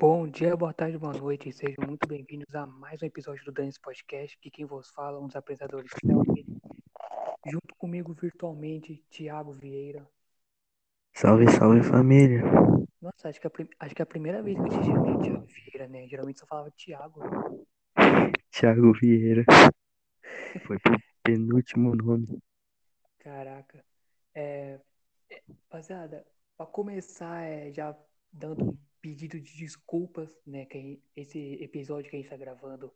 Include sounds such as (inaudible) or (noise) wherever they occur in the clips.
Bom dia, boa tarde, boa noite, sejam muito bem-vindos a mais um episódio do Danis Podcast, que quem vos fala, um dos apresentadores junto comigo virtualmente, Thiago Vieira. Salve, salve família. Nossa, acho que, a, acho que é a primeira vez que eu te chamei de Thiago Vieira, né? Geralmente só falava Thiago. Thiago Vieira. Foi pro penúltimo nome. Caraca. É, é, rapaziada, pra começar, é, já dando um pedido de desculpas, né? Que esse episódio que a gente está gravando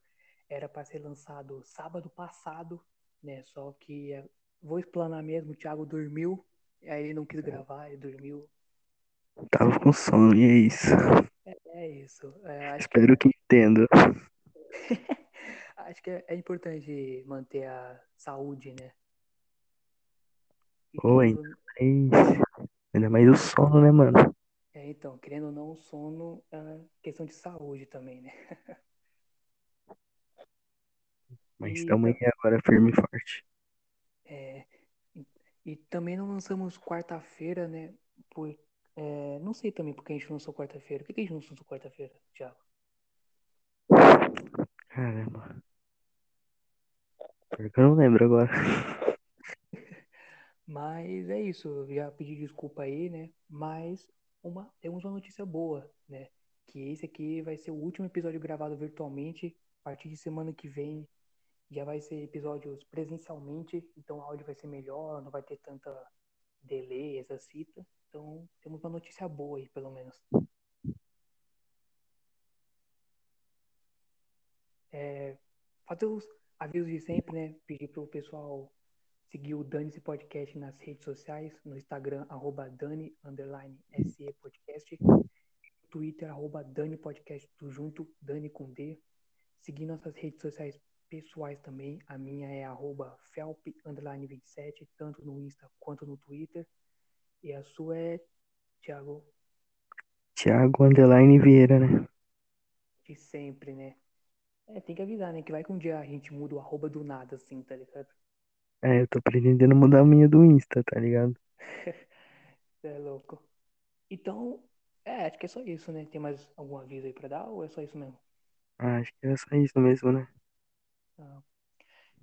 era para ser lançado sábado passado, né? Só que é, vou explanar mesmo, o Thiago dormiu, aí ele não quis gravar, ele dormiu. Tava com sono, e é isso. É, é isso. É, Espero que, que entenda. (laughs) acho que é, é, importante manter a saúde, né? Ainda mais, ainda mais o sono, né, mano? É, então, querendo ou não, o sono é questão de saúde também, né? (laughs) Mas estamos aí agora firme e forte. É, e, também não lançamos quarta-feira, né? Por, é, não sei também porque a gente lançou quarta-feira. Por que a gente não lançou quarta-feira, Thiago? Caramba. Porque eu não lembro agora. (laughs) Mas é isso, já pedi desculpa aí, né? Mas uma, temos uma notícia boa, né? Que esse aqui vai ser o último episódio gravado virtualmente. A partir de semana que vem já vai ser episódios presencialmente, então o áudio vai ser melhor, não vai ter tanta delay, essa cita. Então temos uma notícia boa aí, pelo menos. É, fazer os avisos de sempre, né? Pedir para o pessoal seguir o Dani Podcast nas redes sociais, no Instagram, arroba Dani, underline, SE Podcast, no Twitter, arroba Dani Podcast, tudo junto, Dani com D. Seguir nossas redes sociais pessoais também, a minha é arroba Felp, underline 27, tanto no Insta quanto no Twitter. E a sua é, Thiago? Thiago, underline Vieira, né? De sempre, né? É, tem que avisar, né? Que vai que um dia a gente muda o arroba do nada, assim, tá ligado? É, eu tô pretendendo mudar a minha do Insta, tá ligado? (laughs) é louco. Então, é, acho que é só isso, né? Tem mais algum aviso aí pra dar ou é só isso mesmo? Ah, acho que é só isso mesmo, né? Ah.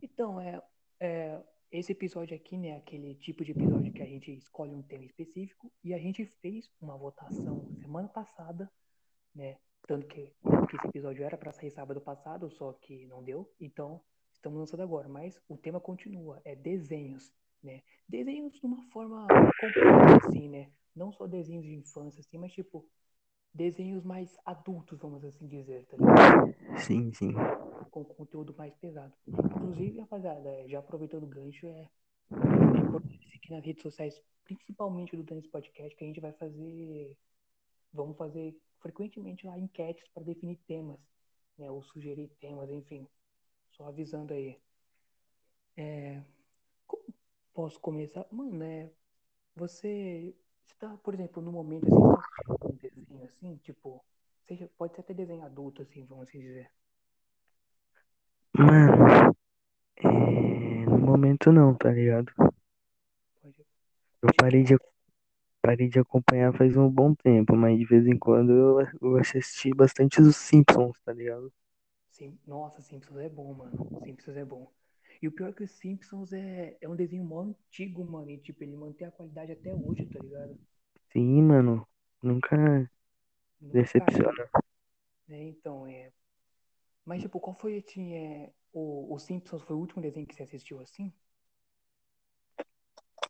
Então, é, é, esse episódio aqui, né, aquele tipo de episódio que a gente escolhe um tema específico e a gente fez uma votação semana passada, né? Tanto que, que esse episódio era para sair sábado passado, só que não deu. Então, estamos lançando agora, mas o tema continua, é desenhos, né? Desenhos de uma forma completa, assim, né? Não só desenhos de infância, assim, mas tipo, desenhos mais adultos, vamos assim dizer, tá ligado? Sim, sim. Com conteúdo mais pesado. Inclusive, rapaziada, é, já aproveitando o gancho, é, é importante seguir nas redes sociais, principalmente do Danis Podcast, que a gente vai fazer. Vamos fazer frequentemente lá enquetes para definir temas, né? Ou sugerir temas, enfim. Só avisando aí. É, como posso começar? Mano, é, você, você tá, por exemplo, no momento assim, tá um desenho assim, tipo, seja, pode ser até desenho adulto, assim, vamos assim dizer. Mano, é, no momento não, tá ligado? Eu parei de, parei de acompanhar faz um bom tempo, mas de vez em quando eu, eu assisti bastante os Simpsons, tá ligado? Sim, nossa, Simpsons é bom, mano. Simpsons é bom. E o pior é que os Simpsons é, é um desenho mó antigo, mano. E, tipo, ele mantém a qualidade até hoje, tá ligado? Sim, mano. Nunca, Nunca decepciona. É, então, é. Mas, tipo, qual foi assim, é, o, o Simpsons foi o último desenho que você assistiu assim?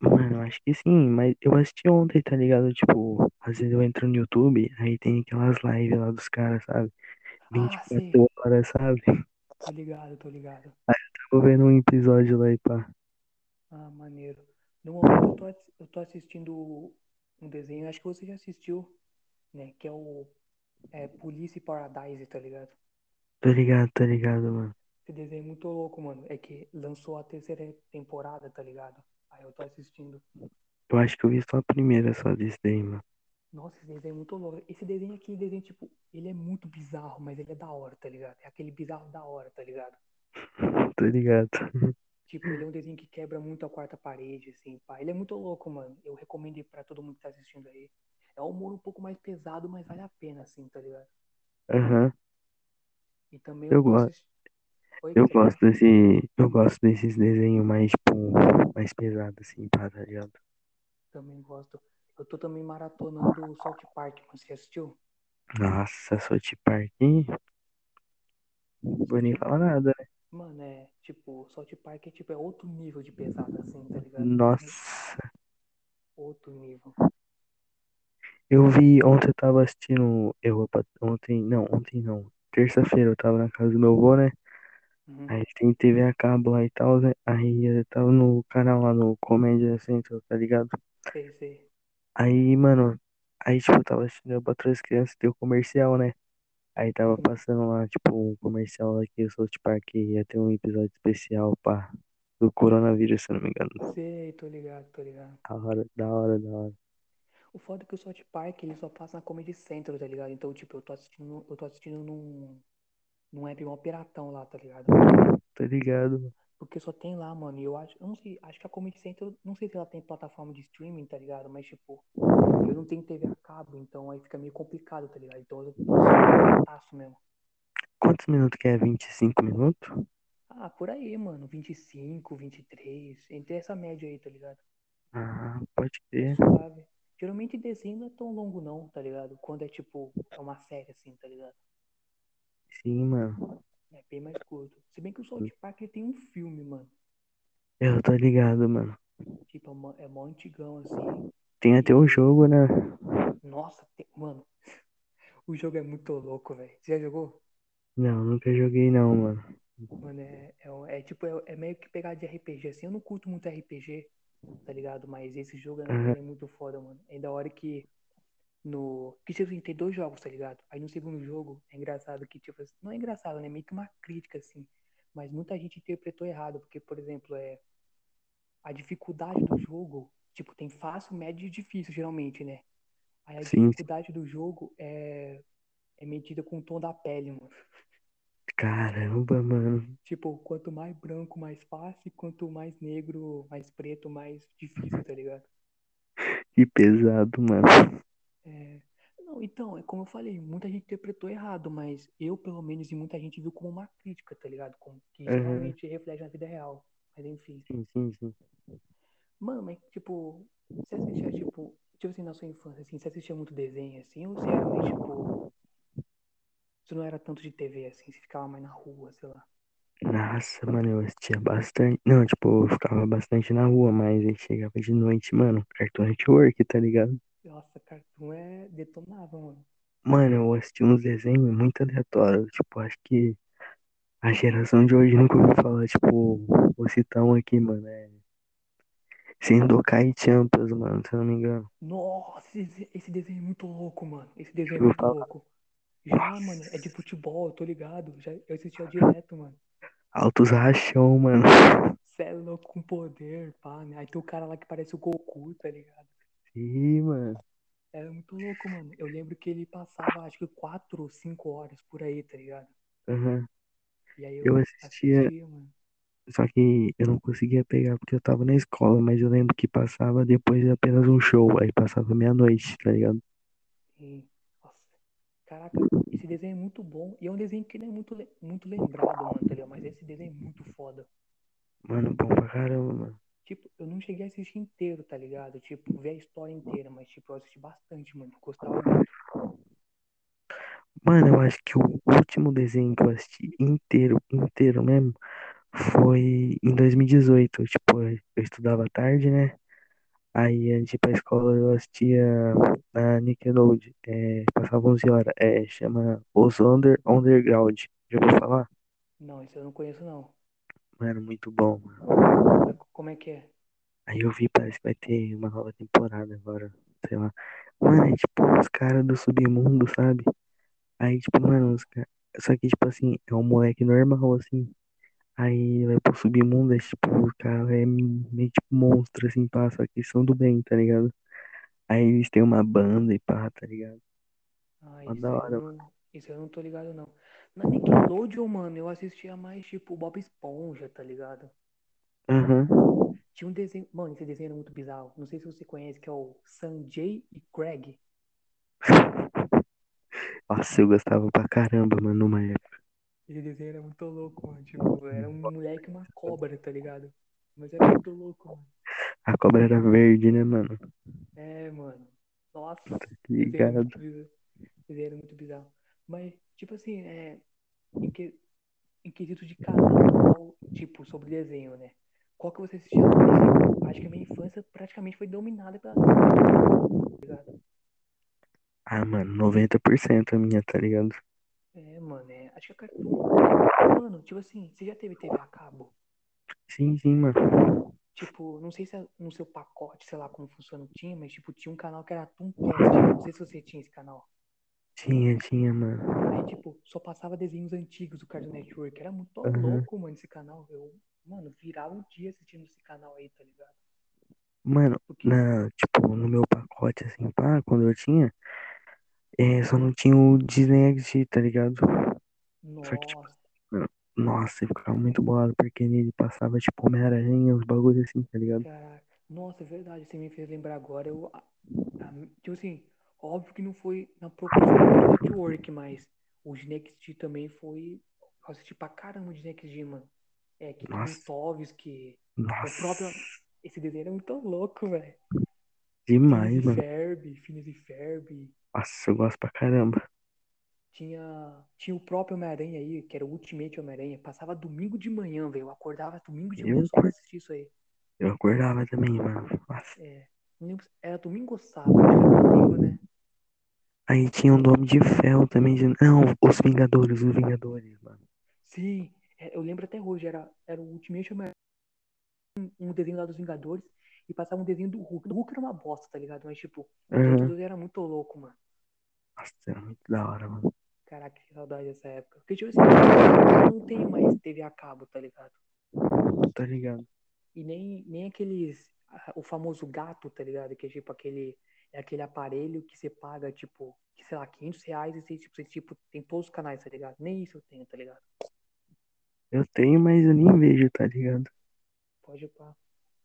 Mano, acho que sim, mas eu assisti ontem, tá ligado? Tipo, às vezes eu entro no YouTube, aí tem aquelas lives lá dos caras, sabe? 24 ah, horas, sabe? Tô ligado, tô ligado. Aí eu tava vendo um episódio lá e pá. Ah, maneiro. No momento eu tô, eu tô assistindo um desenho, acho que você já assistiu, né? Que é o é, Police Paradise, tá ligado? Tô ligado, tô ligado, mano. Esse desenho é muito louco, mano. É que lançou a terceira temporada, tá ligado? Aí eu tô assistindo. Eu acho que eu vi só a primeira só desse daí, mano. Nossa, esse desenho é muito louco. Esse desenho aqui, desenho, tipo, ele é muito bizarro, mas ele é da hora, tá ligado? É aquele bizarro da hora, tá ligado? (laughs) Tô ligado. (laughs) Tipo, ele é um desenho que quebra muito a quarta parede, assim, pá. Ele é muito louco, mano. Eu recomendo para todo mundo que tá assistindo aí. É um humor um pouco mais pesado, mas vale a pena, assim, tá ligado? Aham. E também eu Eu gosto. Oi, Eu gosto desse. Eu gosto desses desenhos mais, tipo, mais pesados, assim, pá, tá ligado? Também gosto. Eu tô também maratonando o South Park, mano. Você assistiu? Nossa, South Park. Não vou nem falar nada, né? Mano, é tipo, South Park é tipo, é outro nível de pesado assim, tá ligado? Nossa. Outro nível. Eu vi, ontem eu tava assistindo. Eu, ontem, não, ontem não. Terça-feira eu tava na casa do meu avô, né? Uhum. Aí tem TV a cabo lá e tal, né? Aí eu tava no canal lá no Comédia Central, tá ligado? Sei, sei. Aí, mano, aí tipo, eu tava assistindo eu pra as crianças, o comercial, né? Aí tava passando lá, tipo, um comercial aqui, o South Park ia ter um episódio especial, pá, do coronavírus, se eu não me engano. Sei, tô ligado, tô ligado. Da hora, da hora, da hora. O foda é que o South Park ele só passa na Comedy Central, tá ligado? Então, tipo, eu tô assistindo, eu tô assistindo num, num app mó piratão lá, tá ligado? Tá ligado, mano? Porque só tem lá, mano. E eu acho, eu não sei, acho que a Comedy Central, não sei se ela tem plataforma de streaming, tá ligado? Mas, tipo, eu não tenho TV a cabo, então aí fica meio complicado, tá ligado? Então eu pirataço mesmo. Quantos minutos que é? 25 minutos? Ah, por aí, mano. 25, 23. Entre essa média aí, tá ligado? Ah, pode crer. suave. Geralmente desenho não é tão longo não, tá ligado? Quando é tipo, é uma série assim, tá ligado? Sim, mano. É bem mais curto. Se bem que o South Park tem um filme, mano. Eu tô ligado, mano. Tipo, é mó, é mó antigão assim. Tem até o jogo, né? Nossa, tem- mano, (laughs) o jogo é muito louco, velho. Você já jogou? Não, nunca joguei não, mano. Mano, é, é, é tipo, é, é meio que pegar de RPG assim. Eu não curto muito RPG, tá ligado? Mas esse jogo, é- é muito foda, mano. É da hora que no. Que tipo assim, tem dois jogos, tá ligado? Aí no segundo jogo é engraçado que, tipo, assim, não é engraçado, né? Meio que uma crítica, assim. Mas muita gente interpretou errado, porque, por exemplo, é a dificuldade do jogo, tipo, tem fácil, médio e difícil, geralmente, né? Aí a Sim, dificuldade do jogo é, é medida com o tom da pele, mano. Caramba, mano. Tipo, quanto mais branco, mais fácil, quanto mais negro, mais preto, mais difícil, tá ligado? Que pesado, mano. É... Não, então, é como eu falei, muita gente interpretou errado, mas eu, pelo menos, e muita gente viu como uma crítica, tá ligado? Como que Aham, geralmente reflete na vida real. Mas enfim. Sim, sim, sim. Mano, mas tipo, você assistia, tipo, tipo assim, na sua infância, assim, você assistia muito desenho, assim, ou você era mais, tipo, você não era tanto de TV, assim, você ficava mais na rua, sei lá. Nossa, mano, eu assistia bastante. Não, tipo, eu ficava bastante na rua, mas aí chegava de noite, mano. Cartoon Network, tá ligado? Nossa, Cartoon é detonava, mano. Mano, eu assisti uns desenhos muito aleatórios. Tipo, acho que a geração de hoje nunca ouviu falar, tipo, vou citar um aqui, mano. É Sendokai Champions, mano, se eu não me engano. Nossa, esse, esse desenho é muito louco, mano. Esse desenho é muito falar? louco. Já, mano, é de Nossa, futebol, eu tô ligado. Já, eu assistia direto, mano. altos rachão, mano. Cê é louco com poder, pá, né? Aí tem o cara lá que parece o Goku, tá ligado? Ih, mano. É muito louco, mano. Eu lembro que ele passava, acho que quatro ou cinco horas por aí, tá ligado? Aham. E aí Eu eu assistia, assistia, mano. só que eu não conseguia pegar porque eu tava na escola, mas eu lembro que passava depois de apenas um show. Aí passava meia-noite, tá ligado? E, nossa, caraca, esse desenho é muito bom. E é um desenho que não é muito, le- muito lembrado, mano, tá ligado? Mas esse desenho é muito foda. Mano, bom pra caramba, mano. Tipo, eu não cheguei a assistir inteiro, tá ligado? Tipo, ver a história inteira, mas, tipo, eu assisti bastante, mano. Gostava muito. Mano, eu acho que o último desenho que eu assisti inteiro, inteiro mesmo, foi em 2018. Tipo, eu estudava tarde, né? Aí antes de ir pra escola eu assistia na Nickelodeon. É, passava 11 horas. É, chama Os Under Underground. Já ouviu falar? Não, esse eu não conheço, não. Mano, muito bom, mano. Como é que é? Aí eu vi, parece que vai ter uma nova temporada agora. Sei lá. Mano, é tipo os caras do submundo, sabe? Aí, tipo, mano, os caras. Só que, tipo assim, é um moleque normal, assim. Aí vai pro submundo, é tipo, o cara é meio tipo monstro, assim, pá, só que eles são do bem, tá ligado? Aí eles têm uma banda e pá, tá ligado? Ah, Mó isso da aí eu hora, não. Isso aí eu não tô ligado, não. Na Nickelodeon, mano, eu assistia mais, tipo, Bob Esponja, tá ligado? Aham. Tinha um desenho. Mano, esse desenho era muito bizarro. Não sei se você conhece, que é o Sanjay e Craig. (laughs) Nossa, eu gostava pra caramba, mano, numa época. Esse desenho era muito louco, mano. Tipo, era um moleque e uma cobra, tá ligado? Mas era muito louco, mano. A cobra era verde, né, mano? É, mano. Nossa, Tá ligado? Desenho era muito bizarro. Mas, tipo assim, é. Em, que, em quesito de canal, tipo, sobre desenho, né? Qual que você assistia? Acho que a minha infância praticamente foi dominada pela. Ah, mano, 90% a minha, tá ligado? É, mano, é. Acho que é Cartoon. Mano, tipo assim, você já teve TV a cabo? Sim, sim, mano. Tipo, não sei se é no seu pacote, sei lá como funciona, tinha, mas tipo, tinha um canal que era Tooncast. Não sei se você tinha esse canal. Tinha, tinha, mano. Aí, tipo, só passava desenhos antigos do Cartoon Network. Era muito Aham. louco, mano, esse canal. Eu, mano, virava o dia assistindo esse canal aí, tá ligado? Mano, Porque, na, tipo, no meu pacote, assim, pá, quando eu tinha, é, só não tinha o Disney XD, tá ligado? Só que, tipo, nossa, nossa, eu ficava muito bolado, porque nele passava, tipo, Homem-Aranha, uns bagulhos assim, tá ligado? caraca. Nossa, é verdade, você me fez lembrar agora. Eu, a- a- tipo assim, óbvio que não foi na proporção do Network, mas o Next também foi. Eu assisti pra caramba de Next, mano. É, que Nossa, Tovis que. O nossa, próprio. Esse desenho era muito louco, velho. Demais, e mano. Ferb, Phineas e Ferb. Nossa, eu gosto pra caramba. Tinha, tinha o próprio Homem-Aranha aí, que era o Ultimate Homem-Aranha. Passava domingo de manhã, velho. Eu acordava domingo de manhã só pra assistir isso aí. eu acordava também, mano. Nossa. É. Era domingo ou sábado, era domingo, né? Aí tinha um Dome de Fel também. de- Não, os Vingadores, os Vingadores, mano. Sim, é, eu lembro até hoje, era, era o Ultimate Homem-Aranha, um, desenho lá dos Vingadores, e passava um desenho do Hulk. O Hulk era uma bosta, tá ligado? Mas, tipo, dois era muito louco, mano. Nossa, era muito da hora, mano. Caraca, que saudade dessa época. Porque, tipo assim, eu não tenho mais TV a cabo, tá ligado? Tá ligado? E nem, nem aqueles. O famoso gato, tá ligado? Que é tipo aquele. É aquele aparelho que você paga, tipo, que, sei lá, 500 reais e você, tipo, você, tipo, tem todos os canais, tá ligado? Nem isso eu tenho, tá ligado? Eu tenho, mas eu nem vejo, tá ligado? Pode pá.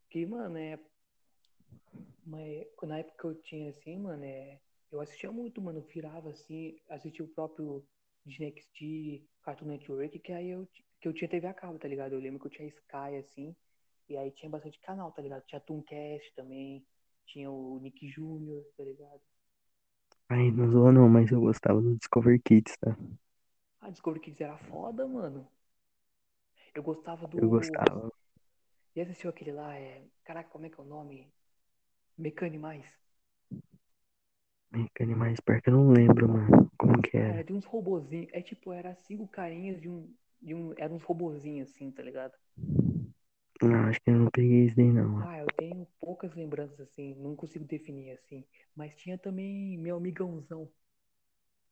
Porque, mano, é. Mas na época que eu tinha assim, mano, é. Eu assistia muito, mano. Eu virava assim, assistia o próprio XD, Cartoon Network, que aí eu, que eu tinha TV a cabo, tá ligado? Eu lembro que eu tinha Sky, assim, e aí tinha bastante canal, tá ligado? Tinha Tooncast também, tinha o Nick Jr., tá ligado? Aí não zoa não, mas eu gostava do Discover Kids, tá? Ah, Discovery Kids era foda, mano. Eu gostava Eu do. gostava. E assistiu aquele lá, é. Caraca, como é que é o nome? Mecanimais. Animais, pior que eu não lembro, mano. Como que era? era de uns robozinhos. É tipo, era cinco carinhas de um. De um eram uns robozinhos assim, tá ligado? Não, acho que eu não peguei isso daí não. Ah, eu tenho poucas lembranças assim, não consigo definir assim. Mas tinha também meu amigãozão.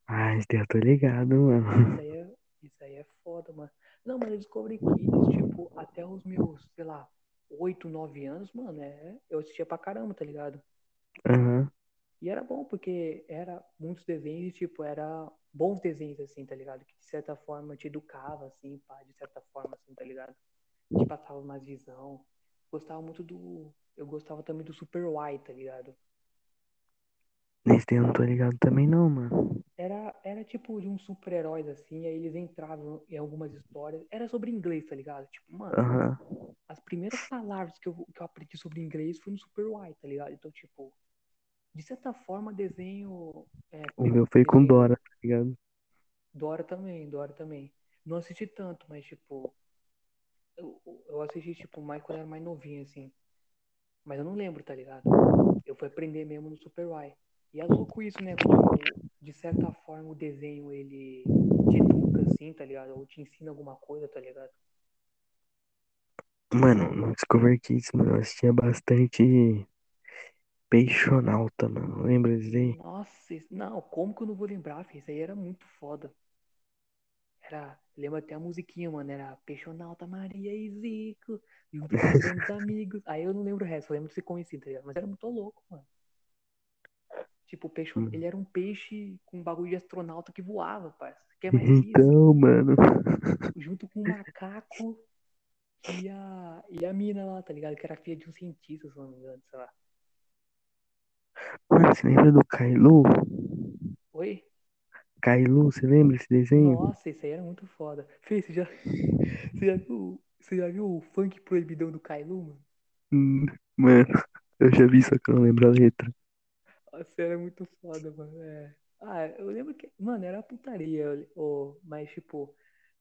Ah, esse daí eu tô ligado, Isso mano. aí é, isso aí é foda, mano. Não, mas eu Discovery Kids, tipo, até os meus, sei lá, 8, 9 anos, mano, é, eu assistia pra caramba, tá ligado? Aham. E era bom, porque era muitos desenhos, e, tipo, era bons desenhos, assim, tá ligado? Que de certa forma te educava, assim, pá, de certa forma, assim, tá ligado? Te passava mais visão. Gostava muito do. Eu gostava também do Super Y, tá ligado? Nesse eu não tô ligado também não, mano. Era, era tipo de uns super-heróis, assim, aí eles entravam em algumas histórias. Era sobre inglês, tá ligado? Tipo, mano, Aham. as primeiras palavras que eu, que eu aprendi sobre inglês foi no Super Y, tá ligado? Então, tipo, de certa forma, desenho. É, O meu foi com. Dora, tá ligado? Dora também, Dora também. Não assisti tanto, mas tipo. Eu, eu assisti, tipo, mais quando era mais novinho, assim. Mas eu não lembro, tá ligado? Eu fui aprender mesmo no Super Y. E é louco isso, né? Como, de certa forma, o desenho, ele te educa, assim, tá ligado? Ou te ensina alguma coisa, tá ligado? Mano, no Discover Kids, mano, eu assistia bastante Peixonauta, mano. Lembra disso aí? Nossa, não, como que eu não vou lembrar, filho? Isso aí era muito foda. Era, lembra até a musiquinha, mano, era Peixonauta, Maria e Zico, junto com grandes (laughs) amigos. Aí eu não lembro o resto, eu lembro de ser conhecido, tá ligado? Mas era muito louco, mano. Tipo, o peixe, Hum. ele era um peixe com um bagulho de astronauta que voava, parça. Quer mais que isso? Então, mano. (laughs) Junto com um macaco e a, e a mina lá, tá ligado? Que era filha de um cientista, se não me engano, sei lá. Mano, você lembra do Kailu? Oi? Kailu, você lembra esse desenho? Nossa, esse aí era muito foda. Fê, você já, (laughs) você já viu, você já viu o funk proibidão do Kailu, mano? Hum, mano, eu já vi, só que eu não lembro a letra. Nossa, era muito foda, mano. É. Ah, eu lembro que, mano, era putaria, ô, mas tipo,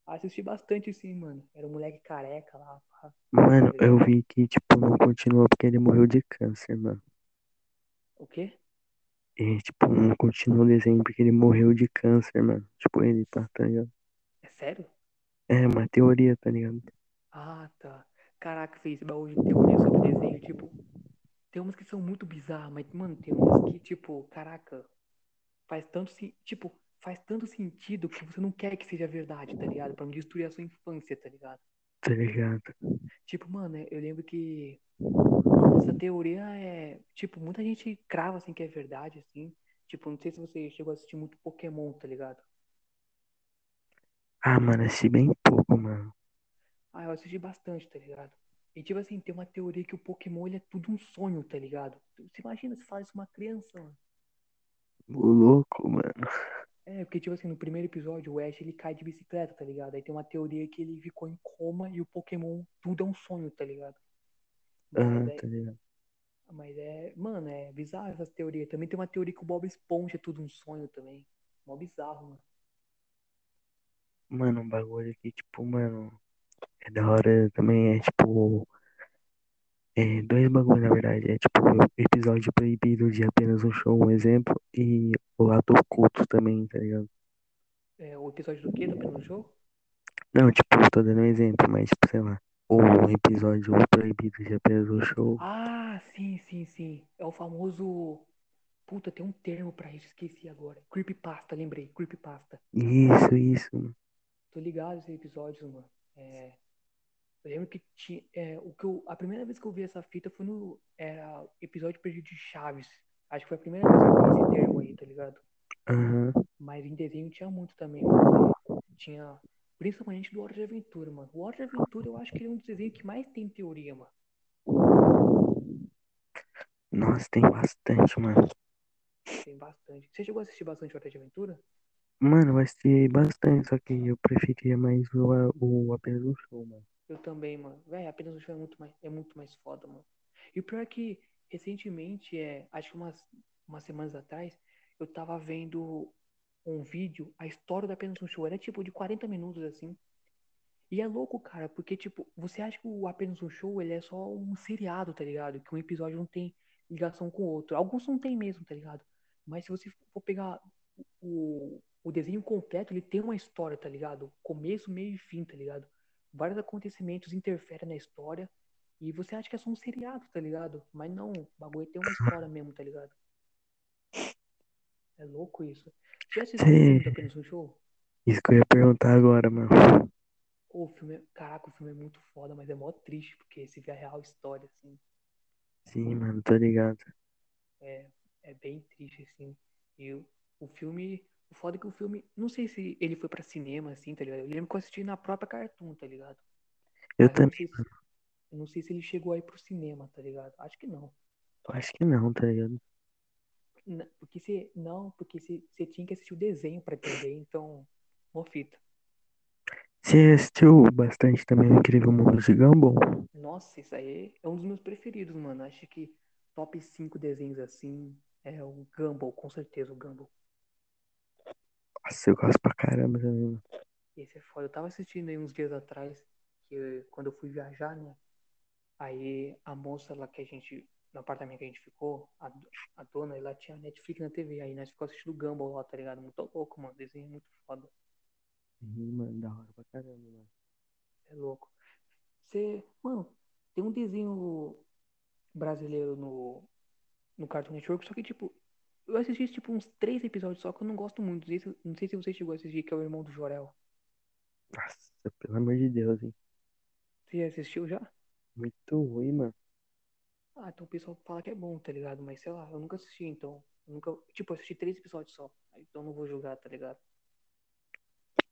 assisti bastante sim, mano. Era um moleque careca lá, pá, Mano, eu vi que, tipo, não continuou porque ele morreu de câncer, mano. O quê? E, tipo, não continuou o desenho porque ele morreu de câncer, mano. Tipo, ele tá, tá ligado? É sério? É uma teoria, tá ligado? Ah, tá. Caraca, fez baú de teoria sobre desenho, tipo, tem umas que são muito bizarras, mas, mano, tem umas que, tipo, caraca, faz tanto, se- tipo, faz tanto sentido que você não quer que seja verdade, tá ligado? Pra não destruir a sua infância, tá ligado? Tá ligado? Tipo, mano, eu lembro que, essa teoria é, tipo, muita gente crava, assim, que é verdade, assim. Tipo, não sei se você chegou a assistir muito Pokémon, tá ligado? Ah, mano, assisti bem pouco, mano. Ah, eu assisti bastante, tá ligado? E, tipo assim, tem uma teoria que o Pokémon, ele é tudo um sonho, tá ligado? Você imagina se fala isso uma criança, mano. Ô louco, mano. É, porque, tipo assim, no primeiro episódio, o Ash, ele cai de bicicleta, tá ligado? Aí tem uma teoria que ele ficou em coma e o Pokémon, tudo é um sonho, tá ligado? Ah, é, tá ligado? mas é, mano, é bizarro essas teorias. Também tem uma teoria que o Bob Esponja é tudo um sonho também. Mó bizarro, mano. Mano, um bagulho aqui, tipo, mano, é da hora também, é tipo, é dois bagulhos, na verdade, é tipo, episódio proibido de apenas um show, um exemplo, e o lado oculto também, tá ligado? É, o episódio do quê? Do apenas um show? Não, tipo, tô dando um exemplo, mas, tipo, sei lá, o episódio proibido de apenas um show. Ah, sim, sim, sim. É o famoso. Puta, tem um termo pra isso, esqueci agora. Creepypasta, lembrei. Creepypasta. Isso, isso, mano. Tô ligado esses episódios, mano. É, eu lembro que tinha. É, o que eu, a primeira vez que eu vi essa fita foi no era, episódio perdido de Chaves. Acho que foi a primeira vez que eu vi esse termo aí, tá ligado? Aham. Mas em desenho tinha muito também, tinha. Principalmente do Hora de Aventura, mano. O Hora de Aventura eu acho que ele é um dos desenhos que mais tem teoria, mano. Nossa, tem bastante, mano. Tem bastante. Você chegou a assistir bastante Hora de Aventura? Mano, eu assisti bastante, só que eu preferia mais o, o apenas um show, mano. Eu também, mano. Véi, apenas o show é muito mais, é muito mais foda, mano. E o pior é que, recentemente, é, acho que umas, umas semanas atrás, eu tava vendo um vídeo, a história do apenas um show. Era tipo de 40 minutos, assim. E é louco, cara, porque, tipo, você acha que o apenas um show, ele é só um seriado, tá ligado? Que um episódio não tem ligação com o outro. Alguns não tem mesmo, tá ligado? Mas se você for pegar o, o desenho completo, ele tem uma história, tá ligado? Começo, meio e fim, tá ligado? Vários acontecimentos interferem na história. E você acha que é só um seriado, tá ligado? Mas não, o bagulho tem uma história mesmo, tá ligado? É louco isso. Já assistiu o filme do Show? Isso que eu ia perguntar agora, mano. O filme, é- caraca, o filme é muito foda, mas é mó triste, porque você vê a real história, assim. Sim, mano, tô ligado. É, é bem triste, assim. E o, o filme. O foda é que o filme. Não sei se ele foi pra cinema, assim, tá ligado? Eu lembro que eu assisti na própria Cartoon, tá ligado? Eu Mas eu não também, se. Eu não sei se ele chegou aí pro cinema, tá ligado? Acho que não. eu acho que não, tá ligado? Porque você. Não, porque você você tinha que assistir o desenho pra entender, então. Mó fita. Você assistiu bastante também o Incrível Mundo de Gumball? Nossa, isso aí é um dos meus preferidos, mano. Acho que top 5 desenhos assim é o Gumball, com certeza o Gumball. Nossa, eu gosto pra caramba também. Esse é foda. Eu tava assistindo aí uns dias atrás, que eu- quando eu fui viajar, né? Aí a moça lá que a gente, no apartamento que a gente ficou, a, a dona, ela tinha Netflix na TV. Aí nós ficamos assistindo Gumball lá, tá ligado? Muito louco, mano. Desenho muito foda. Ih, mano, da hora pra caramba, mano. É louco. Você, mano, tem um desenho brasileiro no, no Cartoon Network, só que, tipo, eu assisti, tipo, uns três episódios só que eu não gosto muito. Não sei se, não sei se você chegou a assistir, que é o irmão do Jorel. Nossa, pelo amor de Deus, hein? Você já assistiu já? Muito ruim, mano. Ah, então o pessoal fala que é bom, tá ligado? Mas sei lá, eu nunca assisti, então. Eu nunca. Tipo, eu assisti três episódios só. Então eu não vou julgar, tá ligado?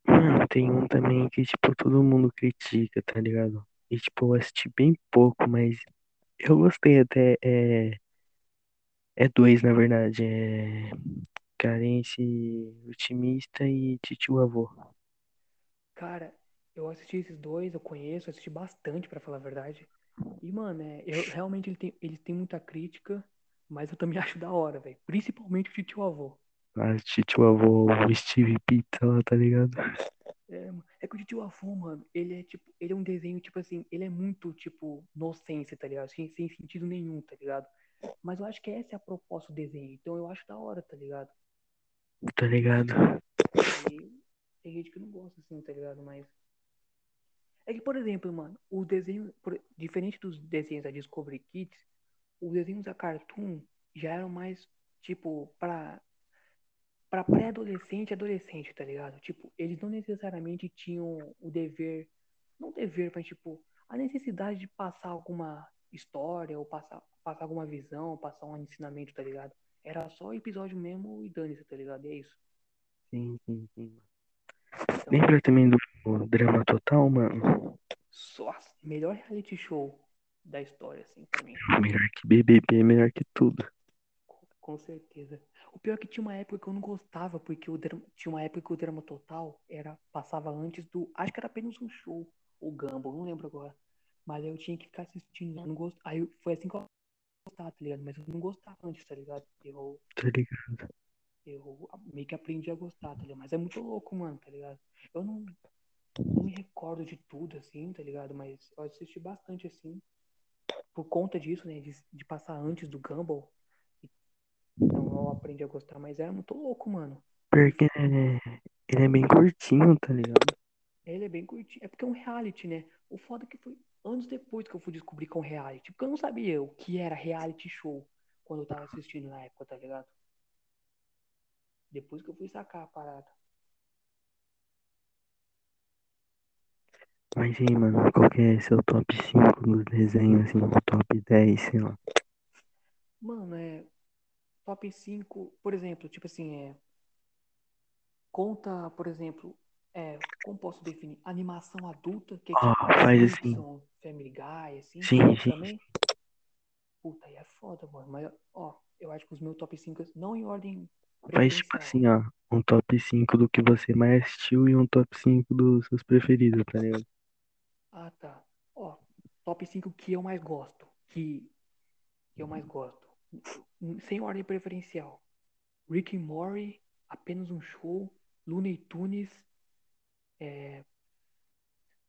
Mano, tem um também que, tipo, todo mundo critica, tá ligado? E, tipo, eu assisti bem pouco, mas eu gostei até. É, é dois, na verdade. É Cearense Otimista e Titio Avô. Cara, eu assisti esses dois, eu conheço, assisti bastante, pra falar a verdade. E, mano, é, eu, realmente ele tem, eles têm muita crítica, mas eu também (laughs) acho da hora, velho. Principalmente o tio avô. Ah, Titio Avô, o Steve lá, tá ligado? É, é que o tio avô, mano, ele é tipo, ele é um desenho, tipo assim, ele é muito, tipo, nonsense, tá ligado? Sem, sem sentido nenhum, tá ligado? Mas eu acho que essa é a proposta do desenho. Então eu acho da hora, tá ligado? Tá ligado? E tem gente que não gosta, assim, tá ligado? Mas. É que, por exemplo, mano, o desenho, por- diferente dos desenhos da Discovery Kids, os desenhos da Cartoon já eram mais, tipo, pra, pra pré-adolescente e adolescente, tá ligado? Tipo, eles não necessariamente tinham o dever, não dever, mas, tipo, a necessidade de passar alguma história, ou passar, passar alguma visão, passar um ensinamento, tá ligado? Era só episódio mesmo e dane-se, tá ligado? E é isso. Sim, sim, sim. Então, Lembra também do Drama Total, mano? só melhor reality show da história, assim, pra mim. Melhor que BBB, melhor que tudo. Com certeza. O pior é que tinha uma época que eu não gostava, porque o Drama- tinha uma época que o Drama Total era, passava antes do. Acho que era apenas um show, o Gumball, não lembro agora. Mas aí eu tinha que ficar assistindo. Eu não gost... Aí foi assim que eu gostava, tá ligado? Mas eu não gostava antes, tá ligado? Eu, Tá ligado? eu meio que aprendi a gostar, tá ligado? Mas é muito louco, mano, tá ligado? Eu não, não me recordo de tudo, assim, tá ligado? Mas eu assisti bastante, assim. Por conta disso, né? De, de passar antes do Gumball. Então eu aprendi a gostar, mas era muito louco, mano. Porque ele é bem curtinho, tá ligado? Ele é bem curtinho. É porque é um reality, né? O foda é que foi anos depois que eu fui descobrir que é um reality. Porque eu não sabia o que era reality show quando eu tava assistindo na época, tá ligado? Depois que eu fui sacar a parada. Mas aí, mano, qual que é seu top 5 dos desenhos, assim, top 10, sei lá. Mano, é. Top 5, por exemplo, tipo assim, é. Conta, por exemplo, é. Como posso definir? Animação adulta, que é Ah, tipo faz Simpson, Family Guy, assim. Sim, sim, também. Puta, aí é foda, mano. Mas, ó, eu acho que os meus top 5, não em ordem Faz tipo assim, ó, um top 5 do que você mais assistiu e um top 5 dos seus preferidos, tá ligado? Ah, tá. Ó, top 5 que eu mais gosto. Que, que eu mais gosto. Sem ordem preferencial. Rick and Morty, apenas um show. Looney Tunes, é,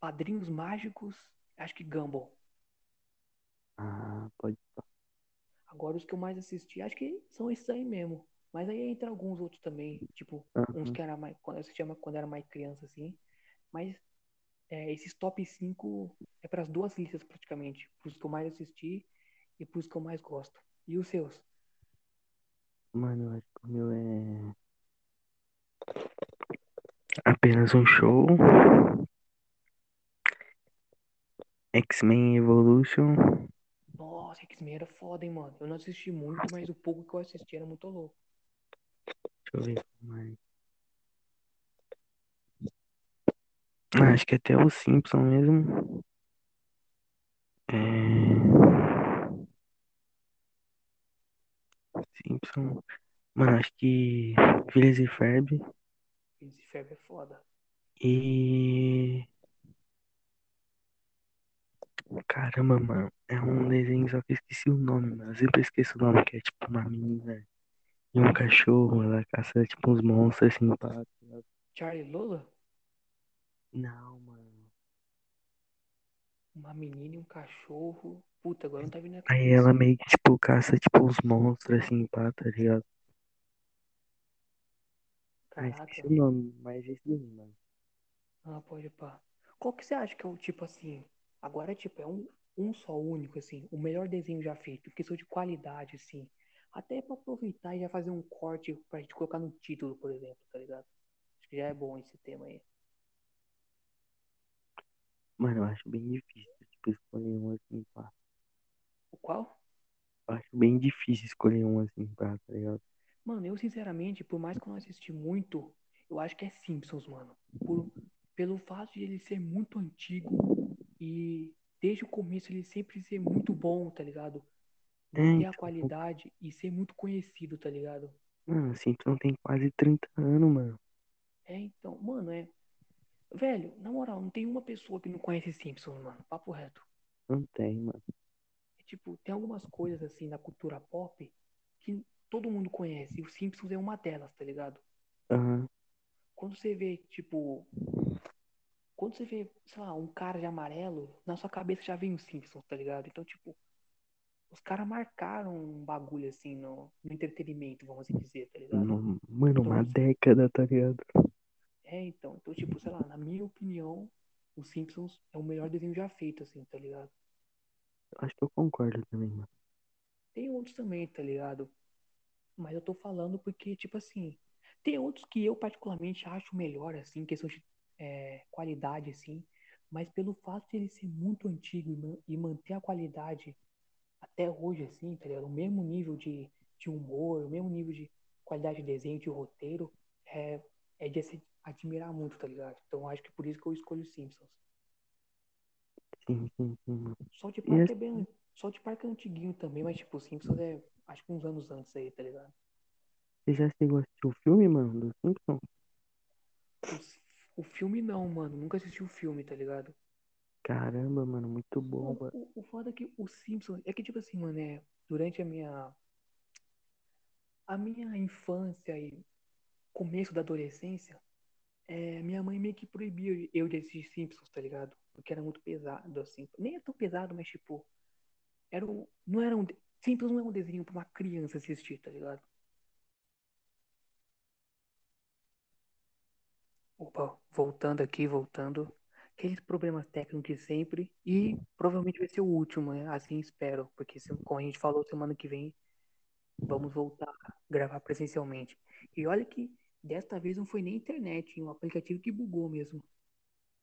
Padrinhos Mágicos, acho que Gumball. Ah, pode. Agora os que eu mais assisti, acho que são esses aí mesmo. Mas aí entra alguns outros também, tipo, uns Aham. que era mais, quando eu assistia quando era mais criança, assim. Mas é, esses top 5 é para as duas listas praticamente. Pros que eu mais assisti e pros que eu mais gosto. E os seus? Mano, eu acho que o meu é. Apenas um show. X-Men Evolution. Nossa, X-Men era foda, hein, mano. Eu não assisti muito, mas o pouco que eu assisti era muito louco. Deixa eu ver mais. Ah, acho que até o Simpson mesmo. É. Simpson. Mano, acho que Phineas e Ferb. Phineas e Ferb é foda. E. Caramba, mano. É um desenho, só que eu esqueci o nome, mano. Eu sempre esqueço o nome, que é tipo uma menina e um cachorro. Ela caça tipo uns monstros assim, pá. Charlie Lola? Não, mano. Uma menina e um cachorro. Puta, agora não tá vindo na Aí ela meio que tipo caça tipo uns monstros assim, pá, tá ligado? Ah, esqueci Caraca. o nome, mas esse daí, mano. Ah, pode pá. Qual que você acha que é o tipo assim? Agora, tipo, é um, um só único, assim. O melhor desenho já feito. Questão de qualidade, assim. Até pra aproveitar e já fazer um corte pra gente colocar no título, por exemplo, tá ligado? Acho que já é bom esse tema aí. Mano, eu acho bem difícil, tipo, escolher um assim, pá. O qual? Eu acho bem difícil escolher um assim, pá, tá ligado? Mano, eu sinceramente, por mais que eu não assisti muito, eu acho que é Simpsons, mano. Por, pelo fato de ele ser muito antigo e desde o começo ele sempre ser muito bom, tá ligado? É, Manter a então, qualidade e ser muito conhecido, tá ligado? Mano, Simpson tem quase 30 anos, mano. É, então, mano, é. Velho, na moral, não tem uma pessoa que não conhece Simpsons, mano. Papo reto. Não tem, mano. É, tipo, tem algumas coisas assim na cultura pop que todo mundo conhece. E o Simpsons é uma delas, tá ligado? Aham. Quando você vê, tipo. Quando você vê, sei lá, um cara de amarelo, na sua cabeça já vem os Simpsons, tá ligado? Então, tipo, os caras marcaram um bagulho assim no, no entretenimento, vamos assim dizer, tá ligado? No- Mano, Então, uma década, tá ligado? É, então, então, tipo, sei lá, na minha opinião, os Simpsons é o melhor desenho já feito, assim, tá ligado? Acho que eu concordo também, mano. Tem outros também, tá ligado? Mas eu tô falando porque, tipo assim, tem outros que eu particularmente acho melhor, assim, questão de é, qualidade, assim, mas pelo fato de ele ser muito antigo e, man- manter a qualidade até hoje, assim, tá ligado? O mesmo nível de, de humor, o mesmo nível de qualidade de desenho, de roteiro, é, é de admirar muito, tá ligado? Então acho que por isso que eu escolho Simpsons. Sim, sim, sim. South Park é bem. South Park é antiguinho também, mas tipo, Simpsons é acho que uns anos antes aí, tá ligado? Você já chegou a assistir o filme, mano, do Simpson? Os- o filme não, mano. Nunca assisti o filme, tá ligado? Caramba, mano, muito bom, Mano, o, o foda é que os Simpsons. É que, tipo assim, mano, é. Durante a minha. A minha infância e começo da adolescência, é, minha mãe meio que proibia eu de assistir Simpsons, tá ligado? Porque era muito pesado, assim. Nem é tão pesado, mas tipo. Era um, não era um. Simpsons não é um desenho pra uma criança assistir, tá ligado? Opa, voltando aqui, voltando. Aqueles problemas técnicos de sempre. E provavelmente vai ser o último, né? Assim espero. Porque, como a gente falou, semana que vem vamos voltar a gravar presencialmente. E olha que desta vez não foi nem internet, hein? O aplicativo que bugou mesmo.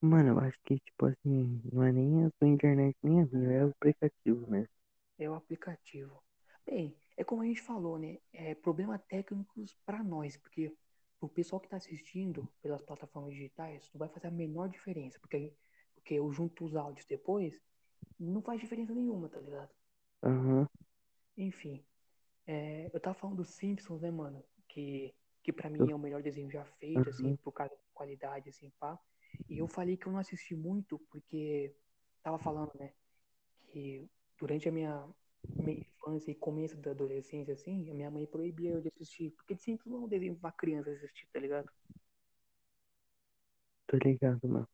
Mano, eu acho que, tipo assim, não é nem a sua internet, nem a minha, é o aplicativo mesmo. É o aplicativo. Bem, é como a gente falou, né? É problemas técnicos para nós, porque o pessoal que está assistindo pelas plataformas digitais não vai fazer a menor diferença, porque, porque eu junto os áudios depois, não faz diferença nenhuma, tá ligado? Aham, Enfim, é, eu tava falando dos Simpsons, né, mano? Que, que pra mim é o melhor desenho já feito, assim, aham, por causa da qualidade, assim, pá. E eu falei que eu não assisti muito porque tava falando, né, que durante a minha, minha infância e começo da adolescência, assim, a minha mãe proibia eu de assistir. Porque de Simpsons não é um desenho pra criança assistir, tá ligado? tô ligado, mano.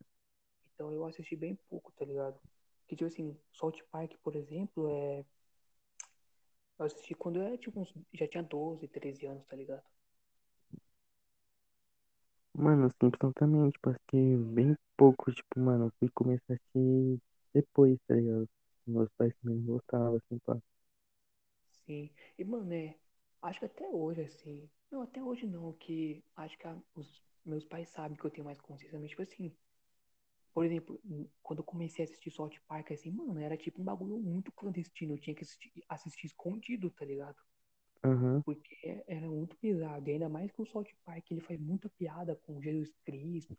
Então eu assisti bem pouco, tá ligado? Que, tipo assim, South Park, por exemplo, é. Eu assisti quando eu era, tipo, uns... já tinha 12, 13 anos, tá ligado? Mano, Simpson também, tipo, assisti bem pouco, tipo, mano, eu fui começar a assistir depois, tá ligado? Meus pais também gostavam, assim, pá. Sim. E, mano, é. Acho que até hoje, assim. Não, até hoje não, que acho que a- os meus pais sabem que eu tenho mais consciência, mas, tipo assim. Por exemplo, quando eu comecei a assistir South Park, assim, mano, era tipo um bagulho muito clandestino. Eu tinha que assistir, assistir escondido, tá ligado? Aham, Porque era muito pesado. E ainda mais que o South Park, ele faz muita piada com Jesus Cristo,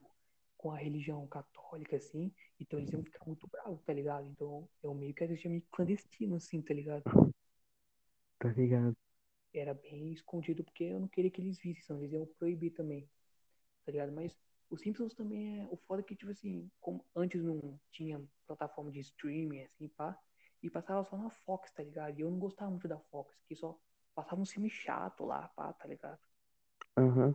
com a religião católica, assim. Então eles iam ficar muito bravos, tá ligado? Então eu meio que assistia meio clandestino, assim, tá ligado? tá ligado? era bem escondido porque eu não queria que eles vissem, senão eles iam proibir também, tá ligado? Mas o Simpsons também é o foda que, tipo assim, como antes não tinha plataforma de streaming, assim, pá, e passava só na Fox, tá ligado? E eu não gostava muito da Fox, que só passava um filme chato lá, pá, tá ligado? Aham,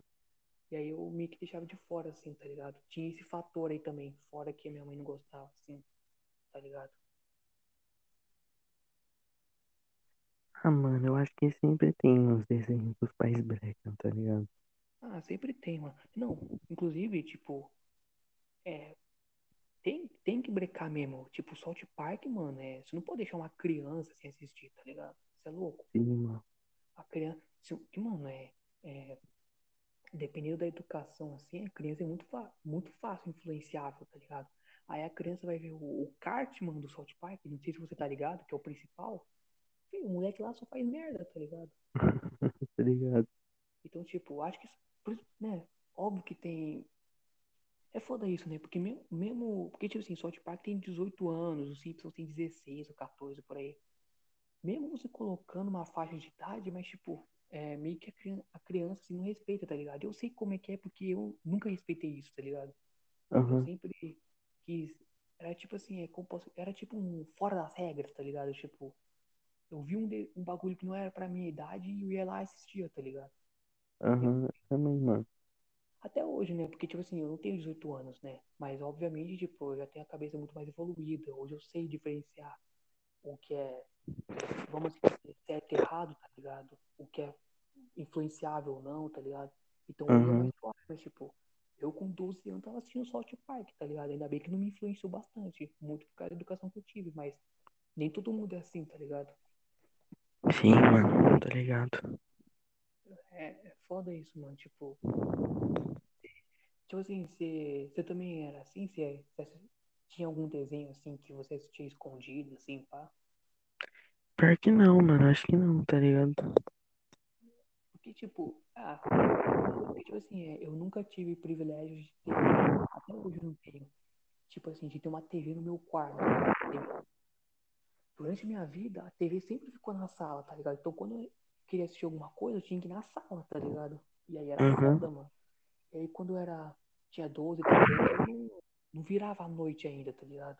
E aí eu meio que deixava de fora, assim, tá ligado? Tinha esse fator aí também, fora que a minha mãe não gostava, assim, tá ligado? Ah, mano, eu acho que sempre tem uns desenhos que os pais brecam, tá ligado? Ah, sempre tem, mano. Não, inclusive, tipo, é, Tem, tem que brecar mesmo. Tipo, South Park, mano, é, você não pode deixar uma criança sem assistir, tá ligado? Você é louco. Sim, mano. A criança. Se, mano, é, é. Dependendo da educação, assim, a criança é muito, muito fácil influenciável, tá ligado? Aí a criança vai ver o, o Cartman do South Park, não sei se você tá ligado, que é o principal. Filho, o moleque lá só faz merda, tá ligado? (laughs) Tá ligado? Então, tipo, acho que, né, óbvio que tem É foda isso, né? Porque mesmo, mesmo. Porque, tipo assim, South Park tem 18 anos, os Simpsons tem 16 ou 14 por aí. Mesmo você colocando uma faixa de idade, mas, tipo, é, meio que a criança, a criança assim, não respeita, tá ligado? Eu sei como é que é porque eu nunca respeitei isso, tá ligado? Eu Aham, sempre quis. Era tipo assim, é, posso- era tipo um fora das regras, tá ligado? Tipo, eu vi um, de- um bagulho que não era pra minha idade e eu ia lá e assistia, tá ligado? Eu, aham, também, mano. até hoje, né? Porque, tipo assim, eu não tenho 18 anos, né? Mas, obviamente, tipo, eu já tenho a cabeça muito mais evoluída. Hoje eu sei diferenciar o que é, vamos dizer, certo e errado, tá ligado? O que é influenciável ou não, tá ligado? Então é mais suave, mas, tipo, eu com 12 anos tava assistindo South Park, tá ligado? Ainda bem que não me influenciou bastante, muito por causa da educação que eu tive, mas nem todo mundo é assim, tá ligado? sim, mano, tá ligado. É, é foda isso, mano, tipo, tipo assim, você, também era assim, você tinha algum desenho assim que você assistia escondido, assim, pá? Pior que não, mano, acho que não, tá ligado? Porque, tipo, ah, tipo assim, é, eu nunca tive privilégio de ter, até hoje eu não tenho, tipo assim, de ter uma TV no meu quarto, tá? TV durante minha vida, a TV sempre ficou na sala, tá ligado? Então, quando eu queria assistir alguma coisa, eu tinha que ir na sala, tá ligado? E aí era Aham, foda, mano. E aí, quando eu era, tinha 12, 13 anos, eu não, virava a noite ainda, tá ligado?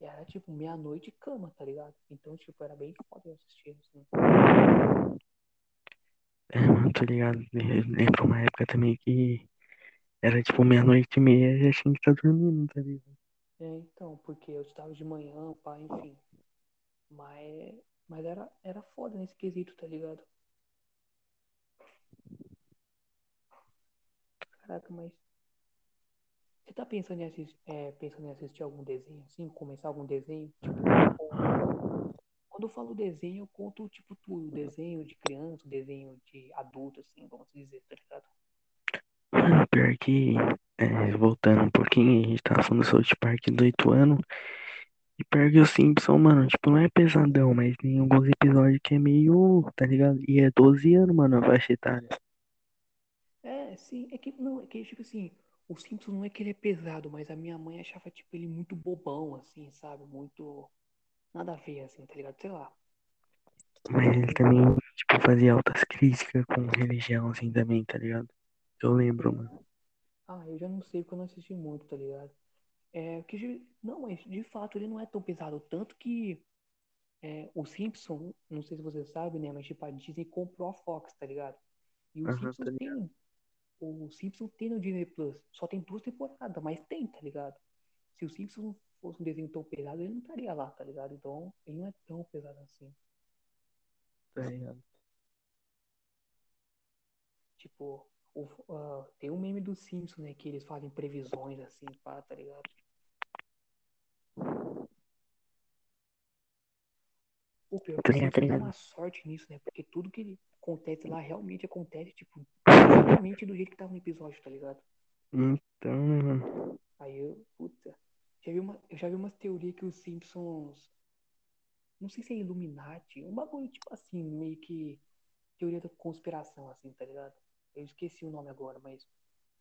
Era, tipo, meia-noite e cama, tá ligado? Então, tipo, era bem foda eu assistir, assim. é, mano, tô ligado. Eu lembro uma época também que era tipo meia-noite e meia e a gente tá dormindo, tá ligado? É, então, porque eu estava de manhã, pá, enfim. Mas, mas era, era foda nesse quesito, tá ligado? Caraca, mas você tá pensando em assistir, é, pensando em assistir algum desenho, assim, começar algum desenho? Tipo, Quando eu falo desenho, eu conto, tipo, tudo. Desenho de criança, desenho de adulto, assim, vamos dizer, tá ligado? Mano, pior que, é, voltando um pouquinho, a gente tava falando do South Park do 8 anos. E pior que o Simpson, mano, tipo, não é pesadão, mas tem alguns episódios que é meio, tá ligado? E é 12 anos, mano, a faixa etária. É, sim, é que, não, é que, tipo assim, o Simpson não é que ele é pesado, mas a minha mãe achava, tipo, ele muito bobão, assim, sabe? Muito, nada a ver, assim, tá ligado? Sei lá. Mas ele também, tipo, fazia altas críticas com religião, assim, também, tá ligado? Eu lembro, mano. ah, eu já não sei porque eu não assisti muito, tá ligado? É, que, não, mas, de fato, ele não é tão pesado, tanto que é, o Simpson, não sei se você sabe, né, mas, tipo, a Disney comprou a Fox, tá ligado? E o Aham, Simpsons tá tem O Simpsons tem no Disney Plus. Só tem duas temporadas, mas tem, tá ligado? Se o Simpsons fosse um desenho tão pesado, ele não estaria lá, tá ligado? Então, ele não é tão pesado assim. Tá ligado? Tipo, o, ah, tem um meme do Simpsons, né? Que eles fazem previsões assim, pá, tá ligado? O pior é que Tá tá uma sorte nisso, né? Porque tudo que acontece lá realmente acontece, tipo, exatamente do jeito que tava no episódio, tá ligado? Então, né, mano? Aí eu, puta, já vi uma, eu já vi umas teorias que os Simpsons Não sei se é Illuminati, um bagulho tipo assim, meio que teoria da conspiração, assim, tá ligado? Eu esqueci o nome agora, mas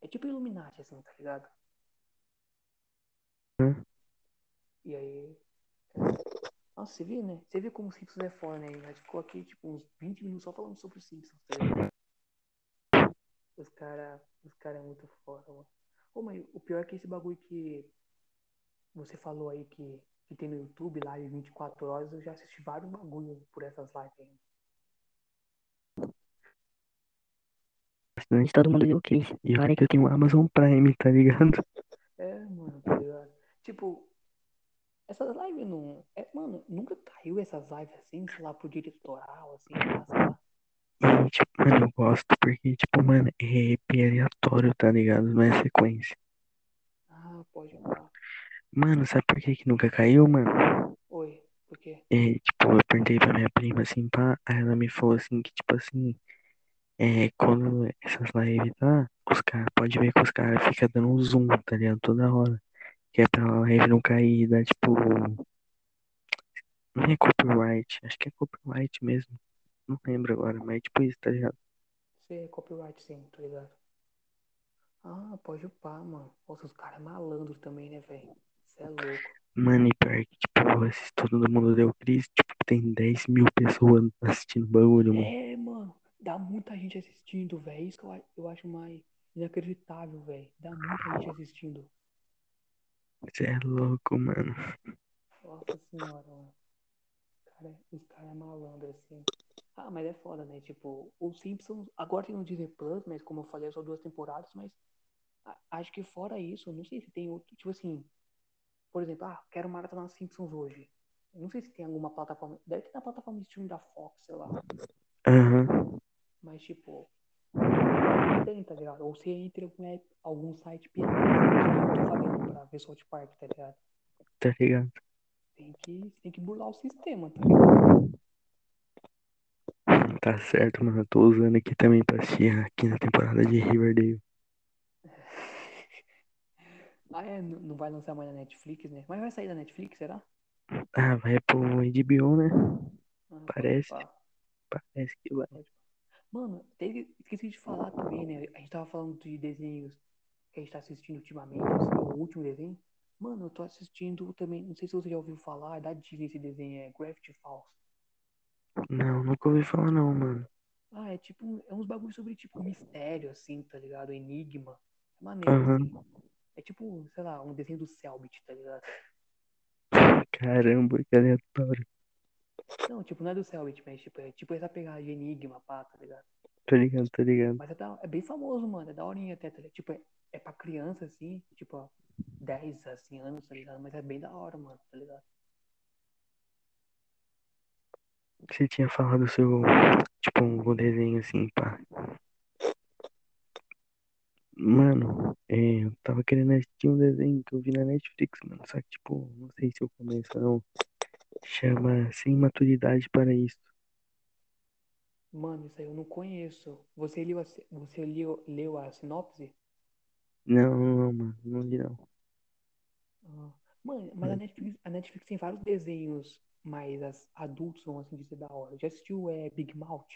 é tipo Illuminati, assim, tá ligado? E aí. Nossa, você vê, né? Você vê como o Simpsons é foda, né? A gente ficou aqui, tipo, uns 20 minutos só falando sobre o Simpsons, tá ligado? Os caras os cara é muito foda, mano. Ô, mas o pior é que esse bagulho que você falou aí que, que tem no YouTube, live 24 horas, eu já assisti vários bagulho por essas lives aí. Bastante todo mundo deu Chris. E olha que eu tenho o Amazon Prime, tá ligado? É, mano, tá ligado? Tipo, Essas lives não. É, mano, nunca caiu essas lives assim, sei lá, por direito autoral, assim, sei lá. E, tipo, mano, eu gosto porque, tipo, mano, é EP aleatório, tá ligado? Não é sequência. Ah, pode pá. Mano, sabe por que que nunca caiu, mano? Oi, por quê? É, tipo, eu perguntei pra minha prima, assim, pá, aí ela me falou assim, que, tipo assim, é, quando essas lives tá, os caras, pode ver que os caras ficam dando um zoom, tá ligado? Toda hora. Que é pra live não cair, dá, tipo, não é copyright, acho que é copyright mesmo. Não lembro agora, mas é tipo isso, tá ligado? Você é copyright sim, tá ligado? Ah, pode pá, mano. Nossa, os caras é malandro também, né, velho? Você é louco. Mano, e pior que, tipo, esse todo mundo deu crise, tipo, tem 10 mil pessoas assistindo bagulho, mano. É, mano. dá muita gente assistindo, velho. Isso que eu, eu acho mais inacreditável, velho. Dá muita gente assistindo. Você é louco, mano. Nossa senhora, mano. Cara, os caras é malandro, assim. Ah, mas é foda, né? Tipo, os Simpsons. Agora tem no Disney Plus, mas como eu falei, só duas temporadas, mas acho que fora isso, não sei se tem outro. Tipo assim, por exemplo, ah, quero maratonar Simpsons hoje. Não sei se tem alguma plataforma. Deve ter na plataforma de streaming da Fox, sei lá. Aham. Mas, tipo, tem, tá ligado? Ou você entra em algum, site pirata, pra ver South Park, tá ligado? Tá ligado? Tem que, tem que burlar o sistema, tá ligado? Tá certo, mano. Eu tô usando aqui também pra assistir aqui na temporada de Riverdale. Ah, é, n- não vai lançar mais na Netflix, né? Mas vai sair da Netflix, será? Ah, vai pro HBO, né? Ah, pode Parece. pá, Parece que vai. pode pá. Mano, teve, esqueci de falar também, né? A gente tava falando de desenhos que a gente tá assistindo ultimamente, assim, o último desenho. Mano, eu tô assistindo também, não sei se você já ouviu falar, é da Disney esse desenho, é Gravity Falls. Não, nunca ouvi falar não, mano. Ah, é tipo, é uns bagulho sobre, tipo, mistério, assim, tá ligado? Enigma. É maneiro, Aham. assim. É tipo, sei lá, um desenho do Selbit, tá ligado? (laughs) Caramba, que aleatório. Não, tipo, não é do Selbit, mas tipo, é tipo essa pegada de enigma, pá, tá ligado? Tô ligado, tô ligado. Mas é, da- é bem famoso, mano. É daorinha até, tá ligado? Tipo, é, é pra criança, assim, tipo, ó, 10, assim, anos, tá ligado? Mas é bem da hora, mano, tá ligado? Você tinha falado seu, tipo, um desenho assim, pá. Mano, é, eu tava querendo assistir um desenho que eu vi na Netflix, mano. Só que, tipo, não sei se eu começo ou não. Chama Sem Maturidade para Isso. Mano, isso aí eu não conheço. Você leu a, você leu, leu a sinopse? Não, não, mano, não li não. Ah, Mano, mas a Netflix, a Netflix tem vários desenhos mais as- adultos, vamos assim dizer, da hora. Já assistiu é, Big Mouth?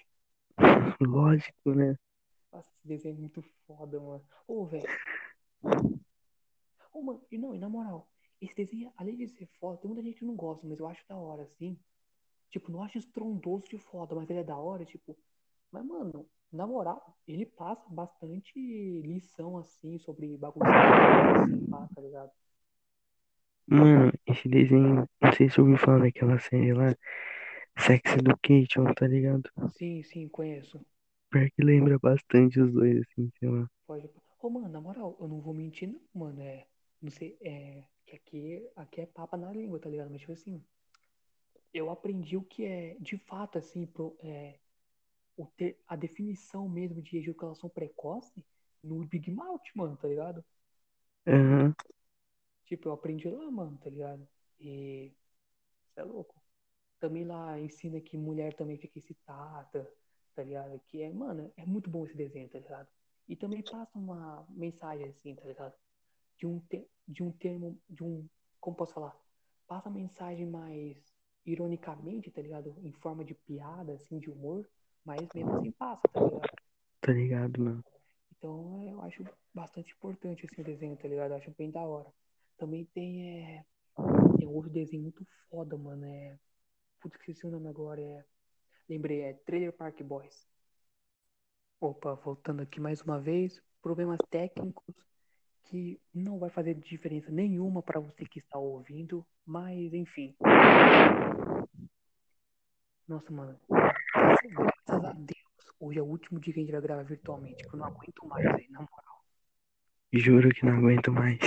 Lógico, né? Nossa, esse desenho é muito foda, mano. Ô, velho. Ô, mano, e não, e na moral, esse desenho, além de ser foda, tem muita gente que não gosta, mas eu acho da hora, assim. Tipo, não acho estrondoso de foda, mas ele é da hora, tipo. Mas, mano, na moral, ele passa bastante lição, assim, sobre bagulho assim, pá, tá ligado? Mano, esse desenho, não sei se você ouviu falar daquela série lá, Sex Education, tá ligado? Sim, sim, conheço. Pior que lembra bastante os dois, assim, sei lá. Pode. Ô, mano, na moral, eu não vou mentir, não, mano. É. Não sei, é. Que aqui, aqui é papa na língua, tá ligado? Mas, tipo assim. Eu aprendi o que é, de fato, assim, pro, é, o ter, a definição mesmo de ejaculação precoce no Big Mouth, mano, tá ligado? Aham, Tipo, eu aprendi lá, mano, tá ligado? E. Você é louco. Também lá ensina que mulher também fica excitada, tá ligado? Que é, mano, é muito bom esse desenho, tá ligado? E também passa uma mensagem assim, tá ligado? De um, te, de um termo, de um. Como posso falar? Passa a mensagem mais ironicamente, tá ligado? Em forma de piada, assim, de humor, mas mesmo assim passa, tá ligado? tá ligado, mano. Então eu acho bastante importante assim o desenho, tá ligado? Eu acho bem da hora. Também tem, é, tem um outro desenho muito foda, mano. É. Putz, esqueci o nome agora. É. Lembrei, é Trailer Park Boys. Opa, voltando aqui mais uma vez. Problemas técnicos que não vai fazer diferença nenhuma para você que está ouvindo, mas enfim. Nossa, mano. Graças, a Deus. Hoje é o último dia que a gente vai gravar virtualmente, que eu não aguento mais aí, na moral. Juro que não aguento mais.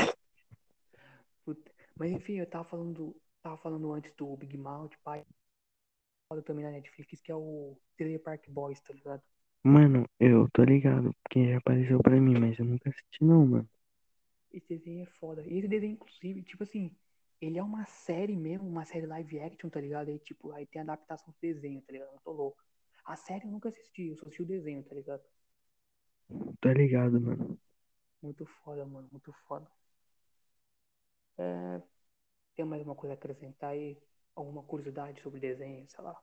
Mas enfim, eu tava falando, tava falando antes do Big Mouth, pai. Foda também na Netflix, que é o Trailer Park Boys, tá ligado? Mano, eu tô ligado, porque já apareceu pra mim, mas eu nunca assisti não, mano. Esse desenho é foda. E esse desenho, inclusive, tipo assim, ele é uma série mesmo, uma série live action, tá ligado? Aí, tipo, aí tem adaptação do desenho, tá ligado? Eu tô louco. A série eu nunca assisti, eu só assisti o desenho, tá ligado? Tô ligado, mano. Muito foda, mano, muito foda. É, tem mais alguma coisa a acrescentar aí? Alguma curiosidade sobre desenho, sei lá?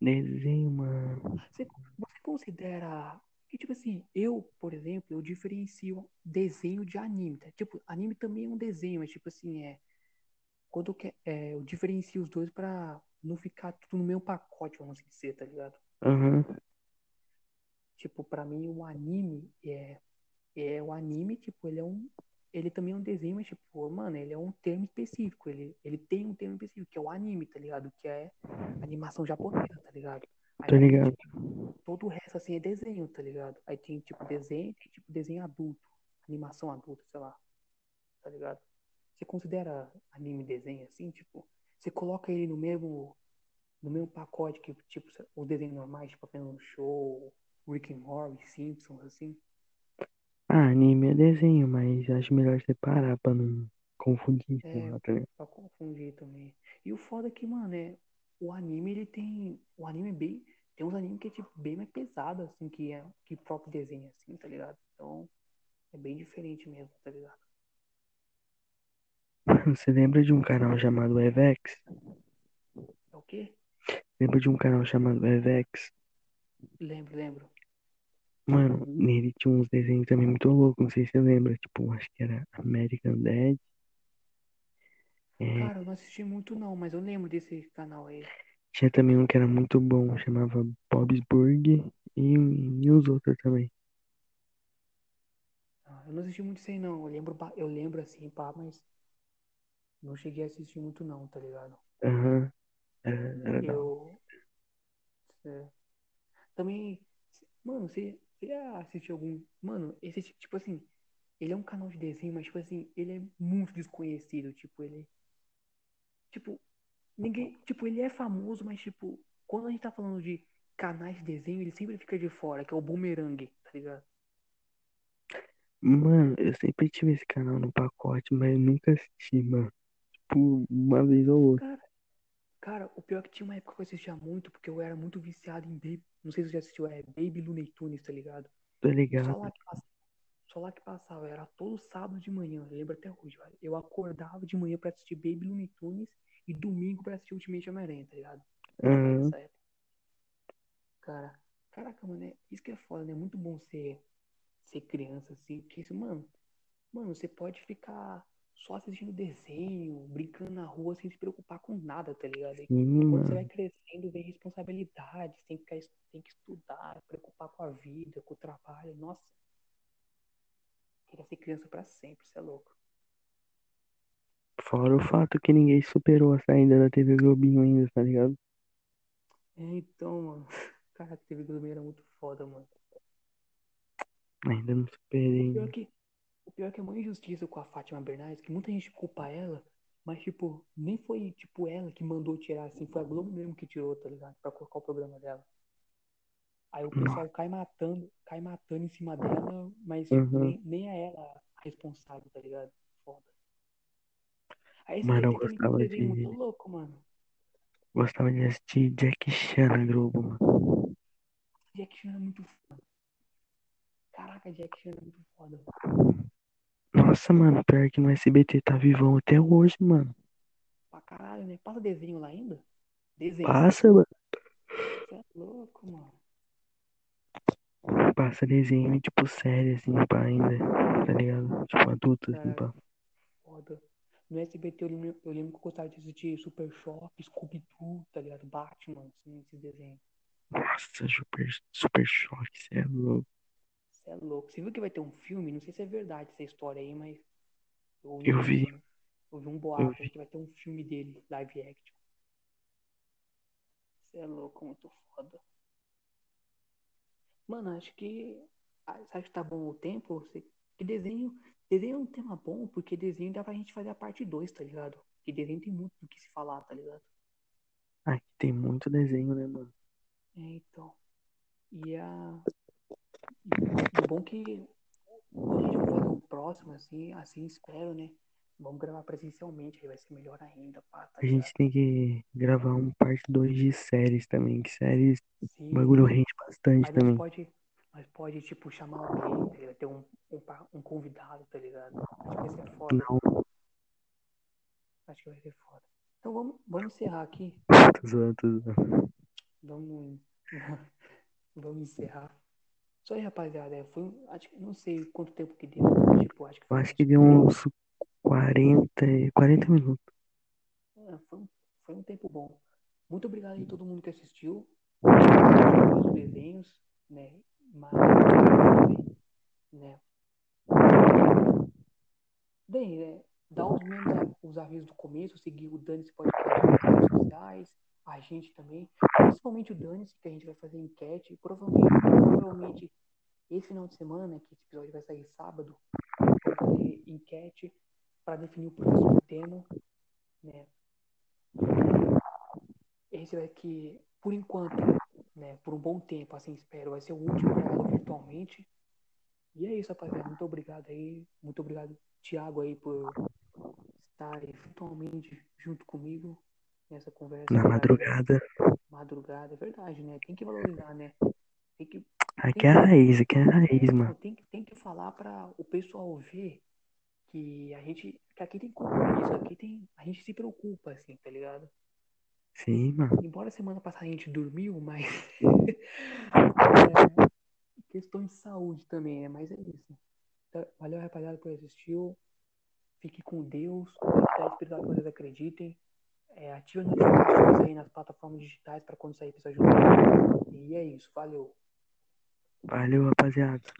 Desenho, mano. Você, você considera que, tipo assim, eu, por exemplo, eu diferencio desenho de anime, tá? Tipo, anime também é um desenho, mas, tipo assim, é. Quando eu, que, é, eu diferencio os dois pra não ficar tudo no mesmo pacote, vamos assim dizer, tá ligado? Aham. tipo, pra mim o anime é, é o anime, tipo, ele é um. Ele também é um desenho, mas, tipo, mano, ele é um termo específico. Ele, ele tem um termo específico, que é o anime, tá ligado? Que é animação japonesa, tá ligado? Aí Tô lá tem, ligado. tipo, todo o resto, assim, é desenho, tá ligado? Aí tem, tipo, desenho, tem, tipo, desenho adulto, animação adulta, sei lá, tá ligado? Você considera anime desenho, assim, tipo, você coloca ele no mesmo, no mesmo pacote que, tipo, os desenhos normais, tipo, apenas um show, Rick and Morty, Simpsons, assim? Ah, anime é desenho, mas acho melhor separar pra não confundir, É, lá, tá ligado? pra confundir também. E o foda é que, mano, é, o anime, ele tem, o anime é bem, tem uns animes que é, tipo, bem mais pesado, assim, que é, que próprio desenho, assim, tá ligado? Então, é bem diferente mesmo, tá ligado? (laughs) Você lembra de um canal chamado Evex? É o quê? Lembra de um canal chamado Evex? Lembro, lembro. Mano, nele tinha uns desenhos também muito loucos, não sei se você lembra, tipo, acho que era American Dad. É, Cara, eu não assisti muito não, mas eu lembro desse canal aí. tinha também um que era muito bom, chamava Bob's Burger e, e os outros também. Ah, Eu não assisti muito isso aí não. Eu lembro, ba- eu lembro assim, pá, mas não cheguei a assistir muito não, tá ligado? Aham, era, era da hora. Eu é, também, mano, você, você já assistiu algum, mano, esse tipo, assim, ele é um canal de desenho, mas tipo assim, ele é muito desconhecido, tipo, ele, tipo, ninguém, tipo, ele é famoso, mas tipo, quando a gente tá falando de canais de desenho, ele sempre fica de fora, que é o Boomerang, tá ligado? Mano, eu sempre tive esse canal no pacote, mas eu nunca assisti, mano. Tipo, uma vez ou outra, Cara, Cara, o pior é que tinha uma época que eu assistia muito, porque eu era muito viciado em Baby. Não sei se você já assistiu, é Baby Looney Tunes, tá ligado? tô E só ligado. lá que passava, só lá que passava, era todo sábado de manhã, eu lembro até hoje, velho. Eu acordava de manhã pra assistir Baby Looney Tunes e domingo pra assistir Ultimate Homem-Aranha, tá ligado? Época. Cara, caraca, mano, é, isso que é foda, né? É muito bom ser, ser criança, assim, porque isso, mano, mano, você pode ficar só assistindo desenho, brincando na rua sem se preocupar com nada, tá ligado? E sim, quando você vai crescendo, vem responsabilidades, tem que, ficar tem que estudar, preocupar com a vida, com o trabalho. Nossa, queria ser criança pra sempre, você é louco. Fora o fato que ninguém superou a saída da TV Globinho ainda, tá ligado? É, então, mano, (laughs) cara, TV Globinho era muito foda, mano. Ainda não superei. pior que, o pior que é uma injustiça com a Fátima Bernardes, que muita gente culpa ela, mas, tipo, nem foi, tipo, ela que mandou tirar, assim, foi a Globo mesmo que tirou, tá ligado? Pra colocar o programa dela. Aí o Nossa, pessoal cai matando, cai matando em cima dela, mas, aham. nem, nem é ela a responsável, tá ligado? Foda. A Mano, eu gostava desenhos muito de. loucos, mano. Gostava de assistir Jack Chan na Globo, mano. Jack Chan é muito foda. Caraca, Jack Chan é muito foda. Nossa, mano, pior que no SBT tá vivão até hoje, mano. Pra caralho, né? Passa desenho lá ainda? Desenho. Passa, mano. Você é louco, mano. Passa desenho tipo, série, assim, pá, ainda. Tá ligado? Tipo, adulto, assim, Cara, pá. foda. No SBT eu lembro, eu lembro que eu gostava de assistir Super Choque, Scooby-Doo, tá ligado? Batman, assim, esses desenhos. Nossa, super, super choque, cê é louco. Você é louco. Você viu que vai ter um filme? Não sei se é verdade essa história aí, mas eu ouvi Eu vi, um, eu ouvi um boato vi. que vai ter um filme dele, live action. Você é louco, muito foda. Mano, acho que. ah, Você acha que tá bom o tempo? Você... Que desenho. Desenho é um tema bom, porque desenho dá pra gente fazer a parte 2, tá ligado? Porque desenho tem muito do que se falar, tá ligado? Aqui tem muito desenho, né, mano? É, então. E a. O bom que a gente fazer o próximo, assim, assim espero, né? Vamos gravar presencialmente, aí vai ser melhor ainda, pá, tá A gente tem que gravar um parte 2 de séries também, que séries, bagulho rende bastante Mas também. pode, nós pode, tipo, chamar alguém, tá? Ter um, um, um convidado, tá ligado? Acho que vai ser foda. Não, Acho que vai ser foda. Então vamos, vamos encerrar aqui. (laughs) tô zoando, tô zoando. Vamos, (laughs) vamos encerrar. Só aí, rapaziada. é, Foi, acho não sei quanto tempo que deu, tipo, acho que foi acho que deu uns 40, e- 40 minutos. é, foi, um- foi um tempo bom. Muito obrigado a todo mundo que assistiu. Vários desenhos, né? Mas, né? Bem, né? Dá os mesmos os avisos do começo, seguir o Dane Podcast nas redes sociais, a gente também, principalmente o Dane, que a gente vai fazer enquete, provavelmente, provavelmente esse final de semana, que esse episódio vai sair sábado, vamos fazer enquete para definir o próximo tema, né? Esse vai que, por enquanto, né, por um bom tempo, assim espero, vai ser o último gravado virtualmente. E é isso, rapaziada. Muito obrigado aí. Muito obrigado, Thiago, aí, por estar virtualmente junto comigo nessa conversa. Na madrugada. Madrugada, é verdade, né? Tem que valorizar, né? Tem que. Aqui tem é a que- raiz, aqui é a raiz, mano. tem, que- tem que falar para o pessoal ver que a gente. Que aqui tem compromisso, aqui tem. A gente se preocupa, assim, tá ligado? Sim, mano. Embora semana passada a gente dormiu, mas. (laughs) é, questão de saúde também, né? Mas é isso. Então, valeu, rapaziada, por assistir. Fique com Deus. Acreditar espiritual que vocês acreditem. É, ative as notificações aí nas plataformas digitais para quando sair episódio novo. E é isso. Valeu. Valeu, rapaziada.